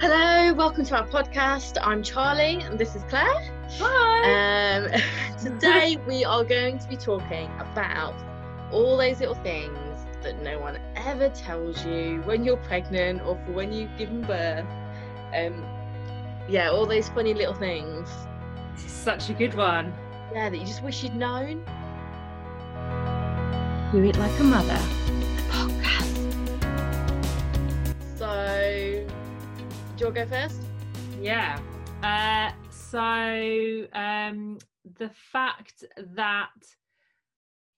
Hello, welcome to our podcast. I'm Charlie and this is Claire. Hi. Um, today we are going to be talking about all those little things that no one ever tells you when you're pregnant or for when you've given birth. Um, yeah, all those funny little things. This is such a good one. Yeah, that you just wish you'd known. Do it like a mother. Do you want to go first? Yeah. Uh, so um, the fact that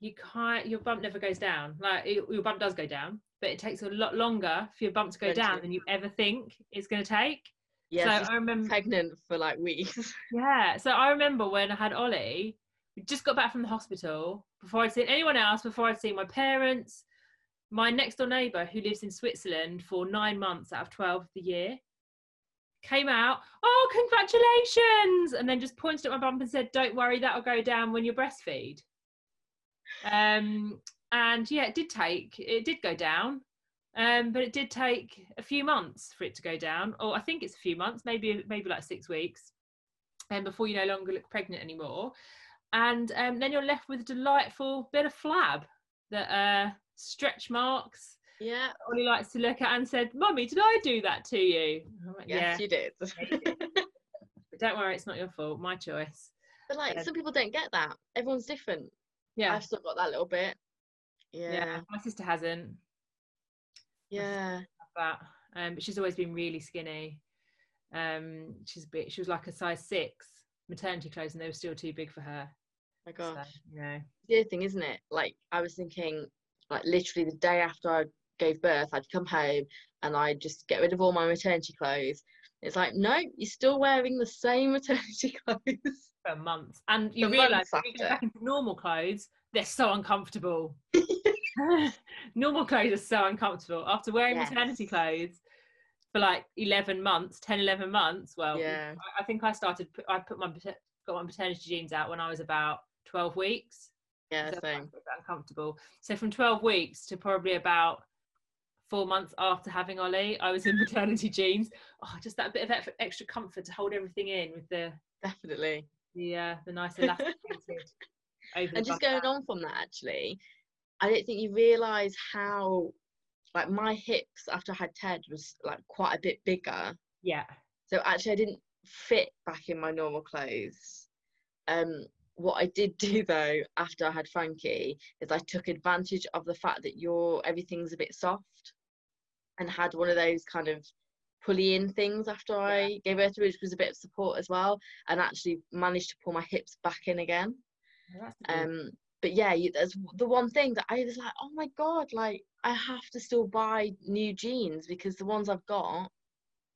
you can't, your bump never goes down. Like it, your bump does go down, but it takes a lot longer for your bump to go Don't down you? than you ever think it's going to take. Yeah, so I remember. pregnant for like weeks. Yeah. So I remember when I had Ollie, we just got back from the hospital before I'd seen anyone else, before I'd seen my parents, my next door neighbour who lives in Switzerland for nine months out of 12 of the year came out, oh, congratulations. And then just pointed at my bump and said, don't worry, that'll go down when you breastfeed. Um, and yeah, it did take, it did go down. Um, but it did take a few months for it to go down, or I think it's a few months, maybe maybe like six weeks, and before you no longer look pregnant anymore. And um, then you're left with a delightful bit of flab that uh, stretch marks. Yeah, Ollie likes to look at and said, "Mummy, did I do that to you?" Like, yes, yeah, you did. but don't worry, it's not your fault. My choice. But like Yeah. some people don't get that. Everyone's different. Yeah, I've still got that little bit. yeah. Yeah. My sister hasn't Yeah. that, um, but she's always been really skinny. Um, she's a bit. She was like a size six maternity clothes, and they were still too big for her. My So, gosh. you know, The other thing, isn't it? Like I was thinking, like literally the day after I gave birth, I'd come home and I'd just get rid of all my maternity clothes. It's like, no, you're still wearing the same maternity clothes. for months, and you realise you go back into normal clothes, they're so uncomfortable. normal clothes are so uncomfortable after wearing maternity clothes for like 11 months 10 11 months well Yeah. I, I think i started i put my got my maternity jeans out when i was about 12 weeks Yeah, so same. was a bit uncomfortable so from 12 weeks to probably about four months after having ollie i was in maternity jeans oh just that bit of extra comfort to hold everything in with the Definitely. the uh, the nice the And just going on from that, actually, I don't think you realise how, like, my hips after I had Ted was like quite a bit bigger. yeah So actually, I didn't fit back in my normal clothes. Um, what I did do though after I had Frankie is I took advantage of the fact that your everything's a bit soft, and had one of those kind of pulley in things after I gave birth, which was a bit of support as well, and actually managed to pull my hips back in again. Well. Um, but yeah, you, there's the one thing that I was like, oh my god, like I have to still buy new jeans because the ones I've got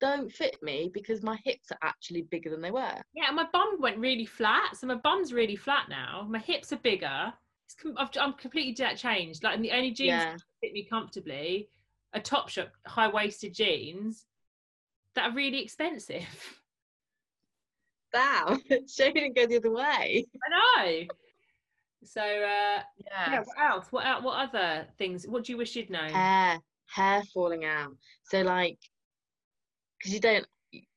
don't fit me because my hips are actually bigger than they were. Yeah, and my bum went really flat. So my bum's really flat now. My hips are bigger. It's com- I've, I'm completely changed. Like, and the only jeans Yeah, that fit me comfortably are Topshop high waisted jeans that are really expensive. damn, shame you didn't go the other way. I know. So uh, yeah, Yeah, what else? What what other things? What do you wish you'd known? hair, hair falling out. So like, because you don't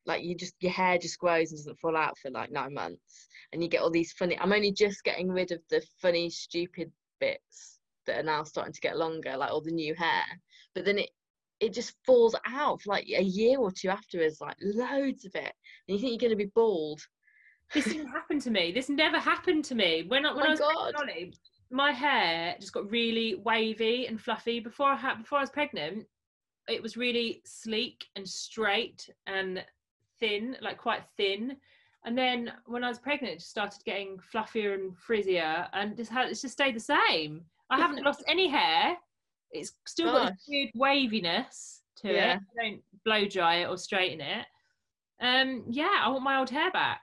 like you just your hair just grows and doesn't fall out for like nine months, and you get all these funny. I'm only just getting rid of the funny, stupid bits that are now starting to get longer, like all the new hair. But then it it just falls out for like a year or two afterwards, like loads of it, and you think you're going to be bald. This didn't happen to me. This never happened to me. When I, when my I was pregnant God. my hair just got really wavy and fluffy. Before I had, before I was pregnant, it was really sleek and straight and thin, like quite thin. And then when I was pregnant, it just started getting fluffier and frizzier, and just had, it's just stayed the same. I haven't lost any hair. It's still got Gosh. this weird waviness to Yeah. it. I don't blow dry it or straighten it. Um, yeah, I want my old hair back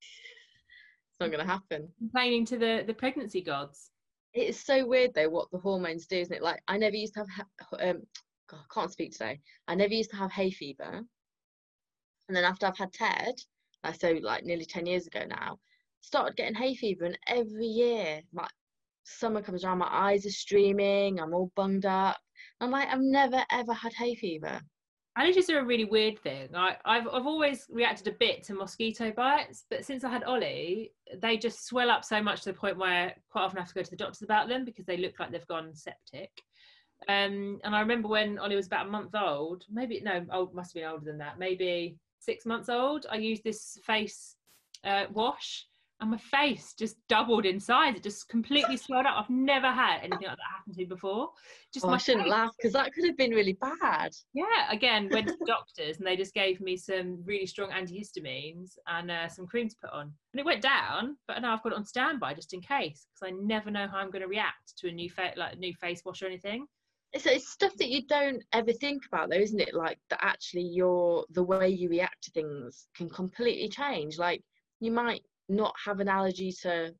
It's not going to happen. complaining to the the pregnancy gods. It is so weird though what the hormones do, isn't it? Like I never used to have um God, I can't speak today. I never used to have hay fever. And then after I've had Ted, like so like nearly 10 years ago now, started getting hay fever and every year my summer comes around, my eyes are streaming, I'm all bunged up. I'm like, I've never ever had hay fever. Allergies are a really weird thing. I, I've I've always reacted a bit to mosquito bites, but since I had Ollie, they just swell up so much to the point where quite often I have to go to the doctors about them because they look like they've gone septic. Um, and I remember when Ollie was about a month old, maybe no, old must have been older than that, maybe six months old. I used this face uh, wash, and my face just doubled in size. It just completely swelled up. I've never had anything like that happen to me before. Just Oh, I shouldn't face. laugh because that could have been really bad. Yeah, again, went to the doctors and they just gave me some really strong antihistamines and uh, some cream to put on. And it went down, but now I've got it on standby just in case because I never know how I'm going to react to a new fa- like a new face wash or anything. It's, it's stuff that you don't ever think about though, isn't it? Like that actually your the way you react to things can completely change. Like you might not have an allergy to,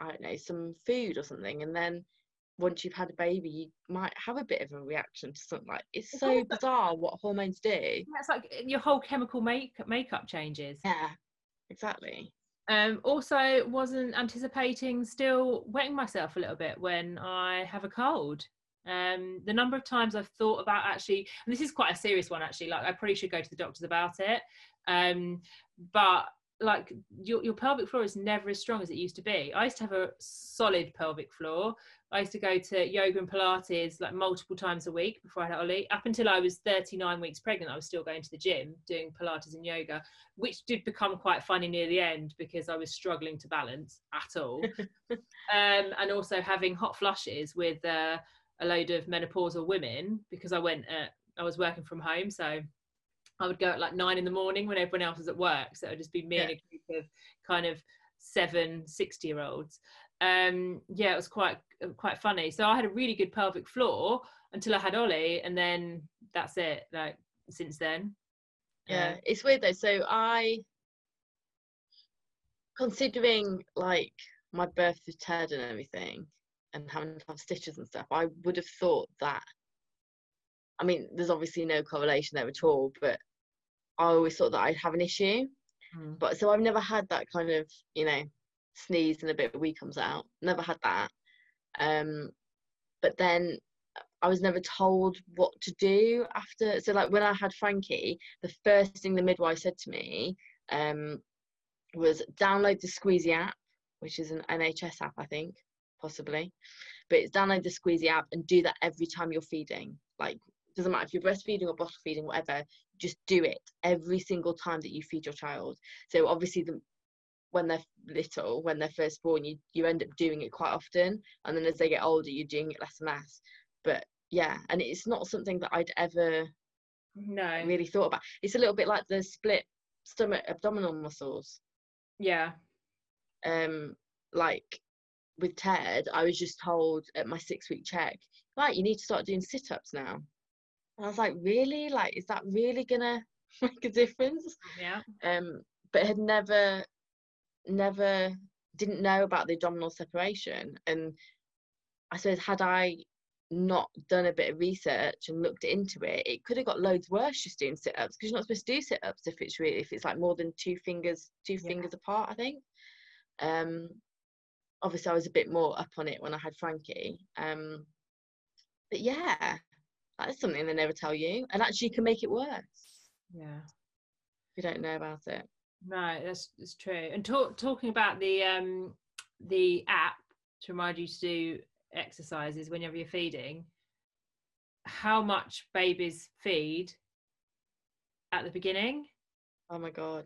I don't know, some food or something, and then once you've had a baby, you might have a bit of a reaction to something like it's It's so like- bizarre what hormones do. Yeah, It's like uh, your whole chemical make- makeup changes. Yeah, exactly. Um, also, wasn't anticipating still wetting myself a little bit when I have a cold. Um, the number of times I've thought about actually, and this is quite a serious one actually, like I probably should go to the doctors about it. Um, but like your, your pelvic floor is never as strong as it used to be. I used to have a solid pelvic floor. I used to go to yoga and Pilates like multiple times a week before I had Ollie. Up until I was 39 weeks pregnant, I was still going to the gym doing Pilates and yoga which did become quite funny near the end because I was struggling to balance at all. um, and also having hot flushes with uh, a load of menopausal women because I went, at, I was working from home. So I would go at like nine in the morning when everyone else was at work. So it would just be me and a group of kind of seven 60 year olds. Um, yeah, it was quite, quite funny. So I had a really good pelvic floor until I had Ollie. And then that's it. Like since then. Yeah, it's weird though. So I, considering like my birth with Ted and everything, and having to have stitches and stuff, I would have thought that. I mean, there's obviously no correlation there at all, but I always thought that I'd have an issue. Mm. But so I've never had that kind of, you know, sneeze and a bit of wee comes out. Never had that. Um, but then I was never told what to do after. So like when I had Frankie, the first thing the midwife said to me um, was download the Squeezy app, which is an NHS app, I think, possibly. But it's download the Squeezy app and do that every time you're feeding. Like doesn't matter if you're breastfeeding or bottle feeding, whatever. Just do it every single time that you feed your child. So obviously the when they're little, when they're first born, you you end up doing it quite often, and then as they get older, you're doing it less and less. But yeah, and it's not something that I'd ever No. really thought about. It's a little bit like the split stomach abdominal muscles. Yeah. Um, like with Ted, I was just told at my six week check, right, you need to start doing sit ups now. And I was like, really? Like, is that really gonna make a difference? Yeah. um, but had never, never, didn't know about the abdominal separation. And I suppose had I not done a bit of research and looked into it, it could have got loads worse just doing sit ups because you're not supposed to do sit ups if it's really if it's like more than two fingers, two Yeah. fingers apart. I think. Um, obviously, I was a bit more up on it when I had Frankie. Um, but yeah, that's something they never tell you, and actually can make it worse Yeah. if you don't know about it. No, that's that's true. And talk, talking about the um the app to remind you to do exercises whenever you're feeding, how much babies feed at the beginning Oh my god.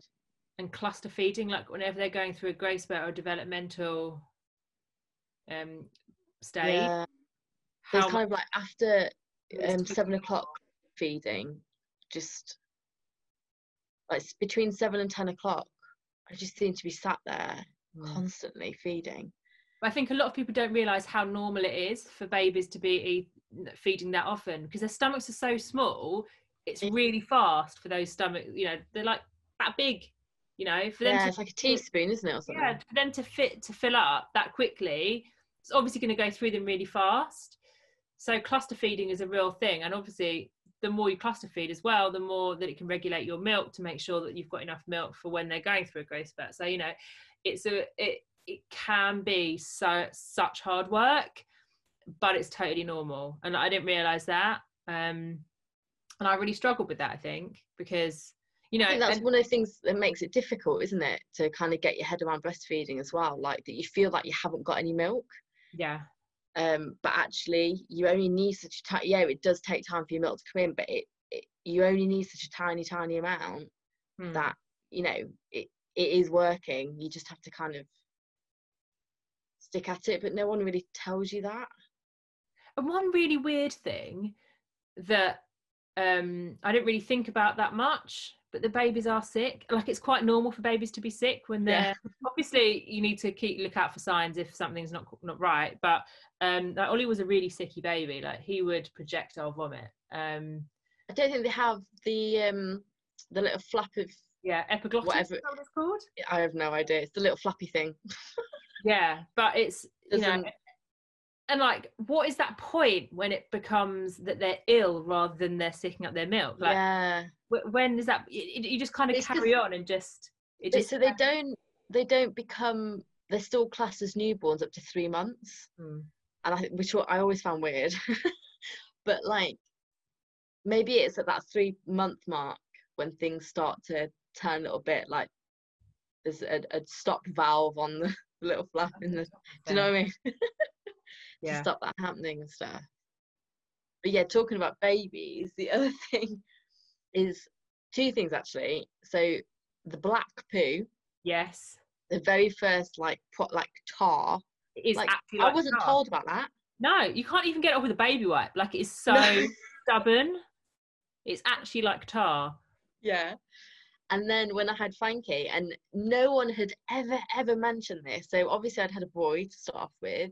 and cluster feeding, like whenever they're going through a growth spurt or developmental um stage. Yeah. How it's kind of like after um, seven o'clock feeding, just like between seven and ten o'clock, I just seem to be sat there Mm. constantly feeding. I think a lot of people don't realize how normal it is for babies to be feeding that often because their stomachs are so small. It's really fast for those stomach. You know, they're like that big. You know, for them Yeah, to it's like a teaspoon, isn't it, or something? yeah, for them to fit to fill up that quickly, it's obviously going to go through them really fast. So cluster feeding is a real thing, and obviously the more you cluster feed as well, the more that it can regulate your milk to make sure that you've got enough milk for when they're going through a growth spurt. So you know, it's a it it can be so such hard work, but it's totally normal, and I didn't realize that. Um, and I really struggled with that. I think because you know that's and- one of the things that makes it difficult, isn't it? To kind of get your head around breastfeeding as well. Like that you feel like you haven't got any milk. yeah, Um, but actually you only need such a tiny yeah, it does take time for your milk to come in, but it, it you only need such a tiny, tiny amount Hmm. that, you know, it, it is working. You just have to kind of stick at it, but no one really tells you that. And one really weird thing that um, I didn't really think about that much, but the babies are sick. Like it's quite normal for babies to be sick when they're Yeah. obviously you need to keep look out for signs if something's not not right. But um, like Ollie was a really sicky baby. Like he would projectile vomit. Um, I don't think they have the um the little flap of yeah, epiglottis. Whatever- what it's called? I have no idea. It's the little flappy thing. Yeah, but it's you know, and like, what is that point when it becomes that they're ill rather than they're sticking up their milk? Like, yeah. Wh- when is that? You, just kind of It's carry on and just it just so they don't they don't become they're still classed as newborns up to three months. Mm. and I which I always found weird. but like maybe it's at that three month mark when things start to turn a little bit like there's a, a stop valve on the little flap in the do you know what I mean? to Yeah. stop that happening and stuff. But yeah, talking about babies, the other thing is two things actually. So the black poo, Yes, the very first like pro- like tar. it is Like, actually. I like wasn't tar. told about that. No, you can't even get it off with a baby wipe. Like it is so No. stubborn. It's actually like tar. Yeah. And then when I had Frankie, and no one had ever, ever mentioned this. So obviously I'd had a boy to start off with.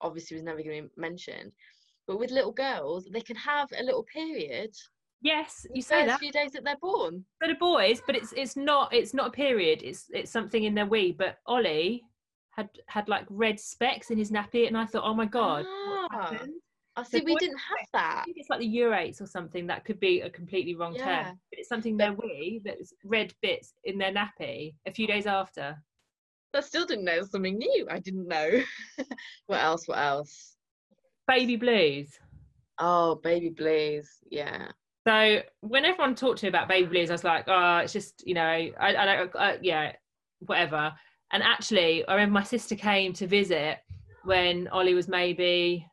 Obviously was never going to be mentioned. But with little girls, they can have a little period. Yes, you say that. few days that they're born. For the boys, but it's it's not it's not a period. It's it's something in their wee. But Ollie had had like red specks in his nappy, and I thought, oh my god, Ah. I see. We didn't have I that. think it's like the urates or something. That could be a completely wrong Yeah. term. But it's something their wee that's red bits in their nappy a few days after. I still didn't know something new. I didn't know. what else? What else? Baby blues. Oh, baby blues. Yeah. So when everyone talked to me about baby blues, I was like, oh, it's just you know, I, I don't, uh, yeah, whatever. And actually, I remember my sister came to visit when Ollie was maybe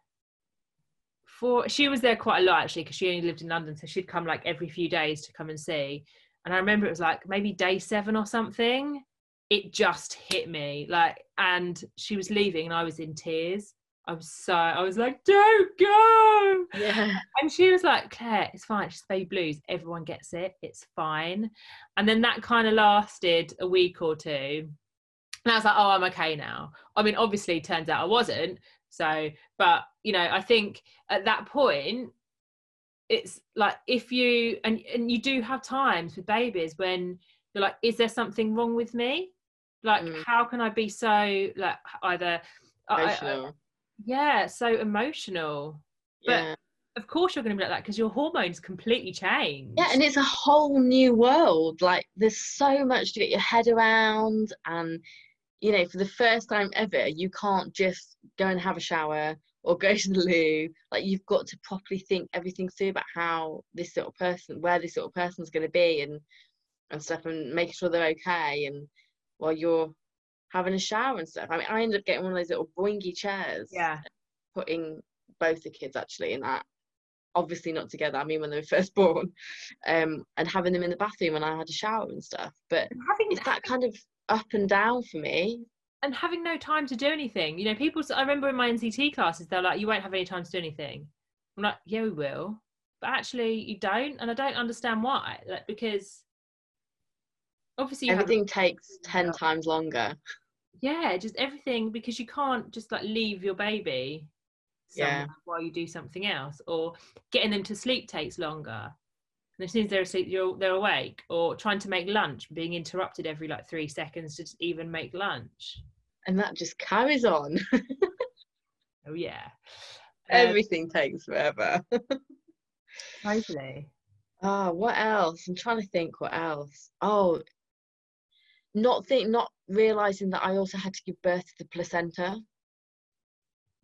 four. She was there quite a lot actually because she only lived in London, so she'd come like every few days to come and see. And I remember it was like maybe day seven or something. It just hit me like, and she was leaving, and I was in tears. I was so, I was like, don't go. Yeah. And she was like, Claire, it's fine. It's baby blues. Everyone gets it. It's fine. And then that kind of lasted a week or two. And I was like, oh, I'm okay now. I mean, obviously, it turns out I wasn't. So, but, you know, I think at that point, it's like if you, and, and you do have times with babies when you're like, is there something wrong with me? Like, Mm. how can I be so, like, either, I- I-. yeah, so emotional but- yeah. of course you're going to be like that because your hormones completely change. Yeah, and it's a whole new world. Like there's so much to get your head around and you know, for the first time ever, you can't just go and have a shower or go to the loo. Like you've got to properly think everything through about how this sort of person, where this little person's going to be, and and stuff, and making sure they're okay. And while you're having a shower and stuff, I mean, I ended up getting one of those little boingy chairs. yeah, putting both the kids actually in that obviously not together i mean when they were first born um and having them in the bathroom when i had a shower and stuff but and having it's that kind of up and down for me and having no time to do anything. You know, people. I remember in my NCT classes, they're like, "You won't have any time to do anything." I'm like, "Yeah, we will," but actually, you don't, and I don't understand why. Like because obviously everything takes 10 times longer yeah, just everything because you can't just like leave your baby Yeah. while you do something else, or getting them to sleep takes longer. And as soon as they're asleep, you're they're awake, or trying to make lunch, being interrupted every like three seconds to just even make lunch. and that just carries on Oh yeah, Um, everything takes forever totally. oh what else i'm trying to think what else oh not think not realizing that i also had to give birth to the placenta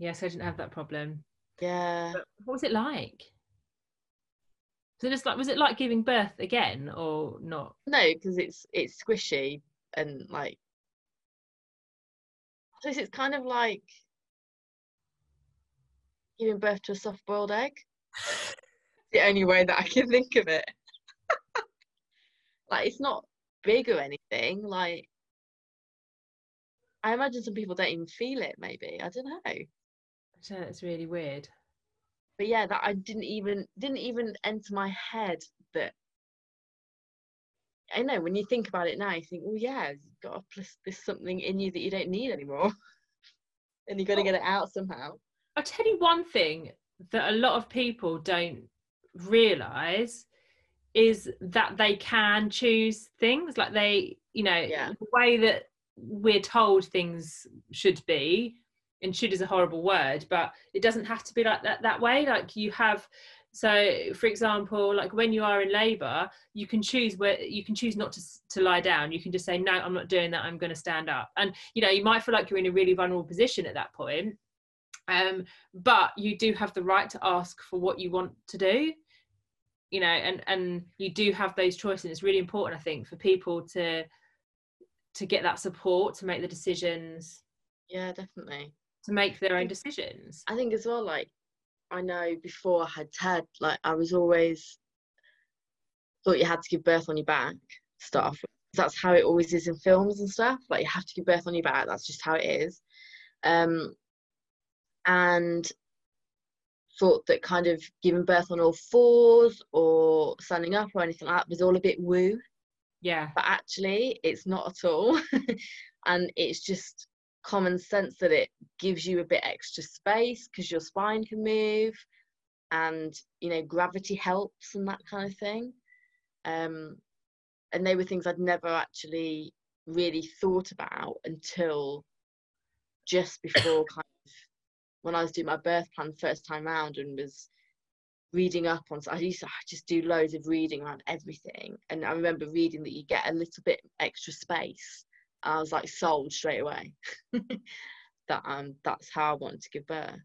Yes, I didn't have that problem. yeah But what was it like? So just like was it like giving birth again or not? No, because it's it's squishy and like I suppose it's kind of like giving birth to a soft boiled egg. the only way that I can think of it. like it's not big or anything. Like I imagine some people don't even feel it. Maybe I don't know. So it's really weird. But yeah, that I didn't even didn't even enter my head that. I know when you think about it now, you think, well, yeah, you've got plus there's something in you that you don't need anymore, and you've got to get it out somehow. I'll tell you one thing that a lot of people don't realize is that they can choose things like they you know Yeah. the way that we're told things should be and should is a horrible word but it doesn't have to be like that that way. Like you have so for example like when you are in labor you can choose where you can choose not to to lie down. You can just say no i'm not doing that. I'm going to stand up. And you know you might feel like you're in a really vulnerable position at that point um but you do have the right to ask for what you want to do you know and and you do have those choices it's really important i think for people to to get that support to make the decisions Yeah, definitely. to make their own decisions I think as well, like I know before I had Ted, like I was always thought you had to give birth on your back to start off with. That's how it always is in films and stuff. Like you have to give birth on your back. That's just how it is. Um, and thought that kind of giving birth on all fours or standing up or anything like that was all a bit woo. Yeah. But actually it's not at all. And it's just common sense that it gives you a bit extra space because your spine can move and you know gravity helps and that kind of thing. Um and they were things i'd never actually really thought about until just before kind when i was doing my birth plan first time round and was reading up on I used to just do loads of reading around everything. And I remember reading that you get a little bit extra space. I was like sold straight away that um that's how I wanted to give birth.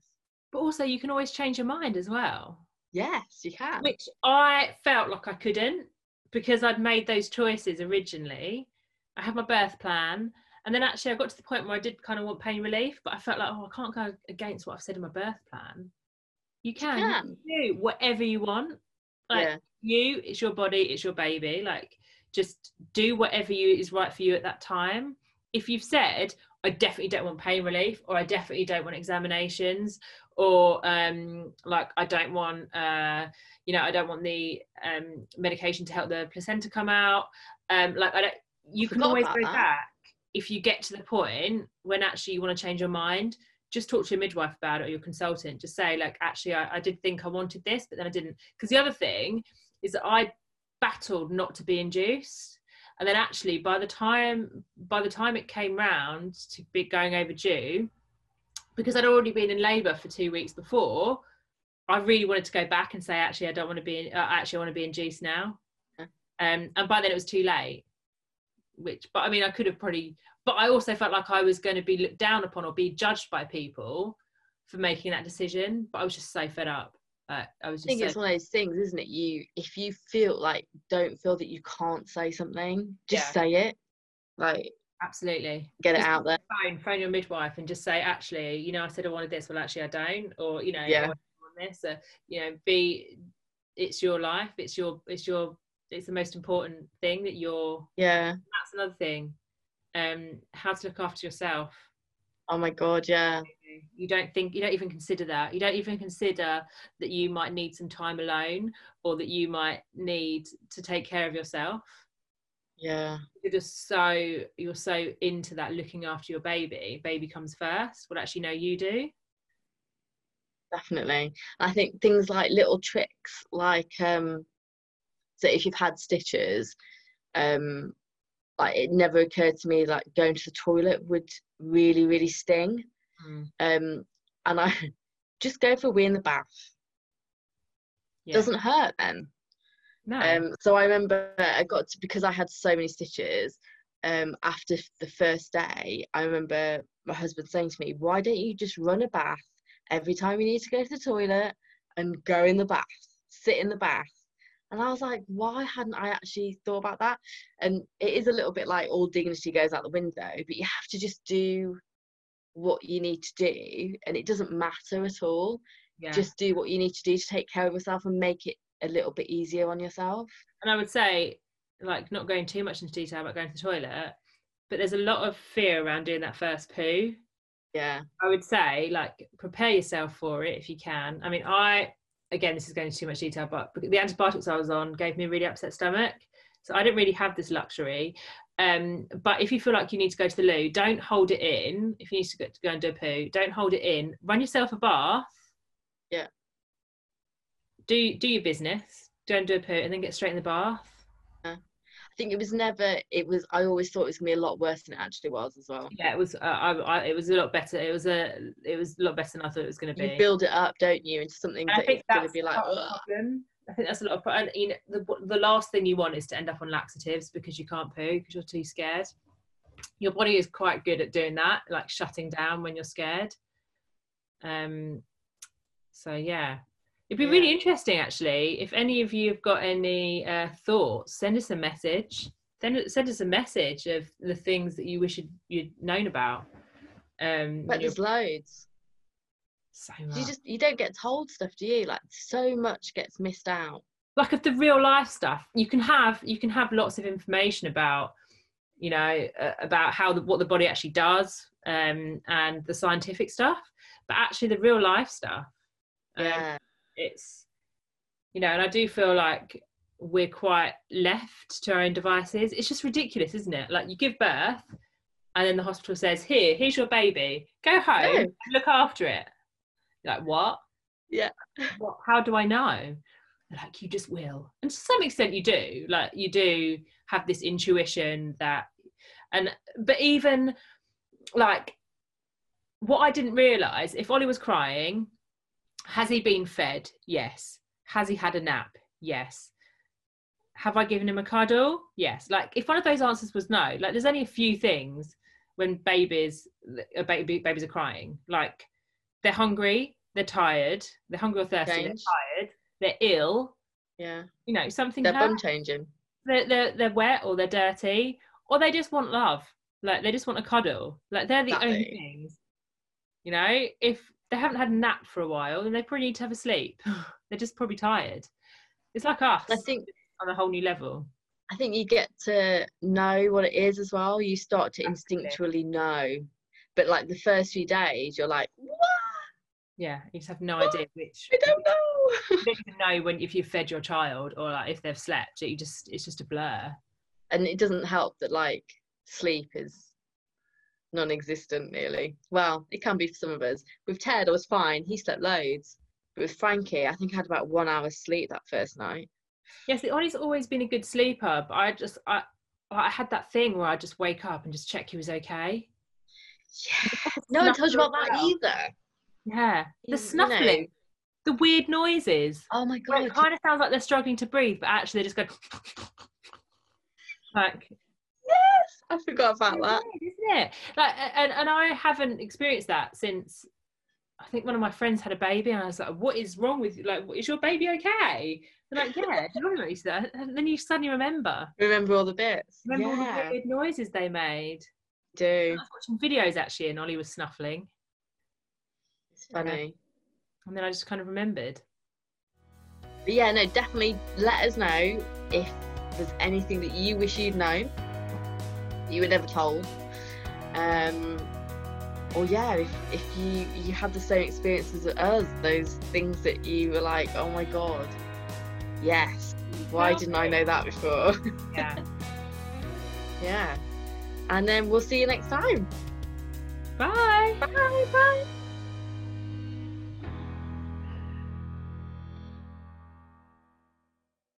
But also you can always change your mind as well. Yes you can. Which i felt like i couldn't because i'd made those choices originally. I had my birth plan and then actually i got to the point where i did kind of want pain relief but i felt like oh i can't go against what i've said in my birth plan. You can, you can. do whatever you want. Like yeah. you it's your body it's your baby. Like just do whatever you is right for you at that time. If you've said i definitely don't want pain relief or i definitely don't want examinations or um like i don't want uh you know i don't want the um medication to help the placenta come out um like i don't you can always go that. back if you get to the point when actually you want to change your mind just talk to your midwife about it or your consultant. Just say like actually i, I did think i wanted this but then i didn't. Because the other thing is that i battled not to be induced. And then actually by the time by the time it came round to be going overdue because i'd already been in labor for two weeks before i really wanted to go back and say actually i don't want to be uh, actually i want to be induced now. Yeah. um and by then it was too late which but i mean i could have probably but i also felt like i was going to be looked down upon or be judged by people for making that decision but i was just so fed up. Uh, i was I think just it's one of those things isn't it? You if you feel like don't feel that you can't say something just Yeah. say it. Like absolutely. get it Just out there. phone phone your midwife and just say actually you know i said i wanted this well actually i don't or you know Yeah. I want this or, you know be it's your life it's your it's your it's the most important thing that you're yeah. that's another thing. Um how to look after yourself. Oh my god yeah. You don't think you don't even consider that. You don't even consider that you might need some time alone or that you might need to take care of yourself. Yeah. You're just so you're so into that looking after your baby. Baby comes first. Well actually no you do. Definitely. I think things like little tricks like um so if you've had stitches um like it never occurred to me like going to the toilet would really really sting. Um and i just go for a wee in the bath. Yeah. doesn't hurt then. No. Um so i remember i got to because i had so many stitches um after the first day i remember my husband saying to me why don't you just run a bath every time you need to go to the toilet and go in the bath sit in the bath And I was like, why hadn't I actually thought about that? And it is a little bit like all dignity goes out the window, but you have to just do what you need to do, and it doesn't matter at all. Yeah. Just do what you need to do to take care of yourself and make it a little bit easier on yourself. and I would say, like, not going too much into detail about going to the toilet, but there's a lot of fear around doing that first poo. Yeah. I would say, like, prepare yourself for it if you can. I mean, I, again, this is going into too much detail, but the antibiotics I was on gave me a really upset stomach. So I didn't really have this luxury. Um, but if you feel like you need to go to the loo, don't hold it in. If you need to go, to go and do a poo, don't hold it in. Run yourself a bath. Yeah. Do do your business. Don't do a poo, and then get straight in the bath. I think it was never, it was, I always thought it was going to be a lot worse than it actually was as well. Yeah, it was. Uh, I, I, it was a lot better. It was a. It was a lot better than I thought it was going to be. You build it up, don't you, into something And I that think going to that's be like, part of the "Ugh." problem. I think that's a lot of. And, you know, the the last thing you want is to end up on laxatives because you can't poo because you're too scared. Your body is quite good at doing that, like shutting down when you're scared. Um. So yeah, it'd be Yeah. really interesting actually. If any of you have got any uh, thoughts, send us a message. Send send us a message of the things that you wish you'd, you'd known about. Um, but there's loads. so much. You just, you don't get told stuff, do you? Like, so much gets missed out. like of the real life stuff you can have you can have lots of information about you know uh, about how the, what the body actually does um and the scientific stuff but actually the real life stuff um, Yeah. It's you know and i do feel like we're quite left to our own devices. It's just ridiculous isn't it? Like you give birth and then the hospital says here here's your baby. Go home No. look after it. You're like what? Yeah. what, how do i know? Like you just will. And to some extent you do. Like you do have this intuition that and but even like what i didn't realize if ollie was crying has he been fed? Yes. Has he had a nap? Yes. Have i given him a cuddle? Yes. Like if one of those answers was no like there's only a few things when babies uh, baby, babies are crying. Like they're hungry they're tired they're hungry or thirsty Change. they're tired they're ill. Yeah. you know something They're hurt. bum changing. they're, they're, they're wet or they're dirty or they just want love. Like they just want a cuddle. Like they're the only things. You know if they haven't had a nap for a while and they probably need to have a sleep they're just probably tired it's like us I think on a whole new level I think you get to know what it is as well. You start to Absolutely. instinctually know. But like the first few days, you're like, what? yeah you just have no idea which I don't know. you don't even know when if you've fed your child or like if they've slept you just it's just a blur and it doesn't help that like sleep is non-existent nearly. Well, it can be for some of us. With Ted, I was fine. He slept loads. But with Frankie, I think I had about one hour's sleep that first night. yes the Ollie's always been a good sleeper but i just i i had that thing where i just wake up and just check he was okay Yeah. No one told you about that Well. either. Yeah, You- the you know. snuffling, the weird noises. Oh my god. it kind of sounds like they're struggling to breathe, but actually they just go like, I forgot about that. weird, isn't it? Like, and and I haven't experienced that since. I think one of my friends had a baby, and I was like, "What is wrong with you? Like, is your baby okay?" They're like, "Yeah." Do you you? And then you suddenly remember. Remember all the bits. Remember all the weird noises they made. Do. I was watching videos actually, and Ollie was snuffling, It's funny. and then I just kind of remembered. But yeah, no, definitely let us know if there's anything that you wish you'd known, that you were never told. Um, or yeah, if, if you you had the same experiences as us, those things that you were like, oh my god, yes, why didn't I know that before? Yeah. yeah. And then we'll see you next time. Bye. Bye bye.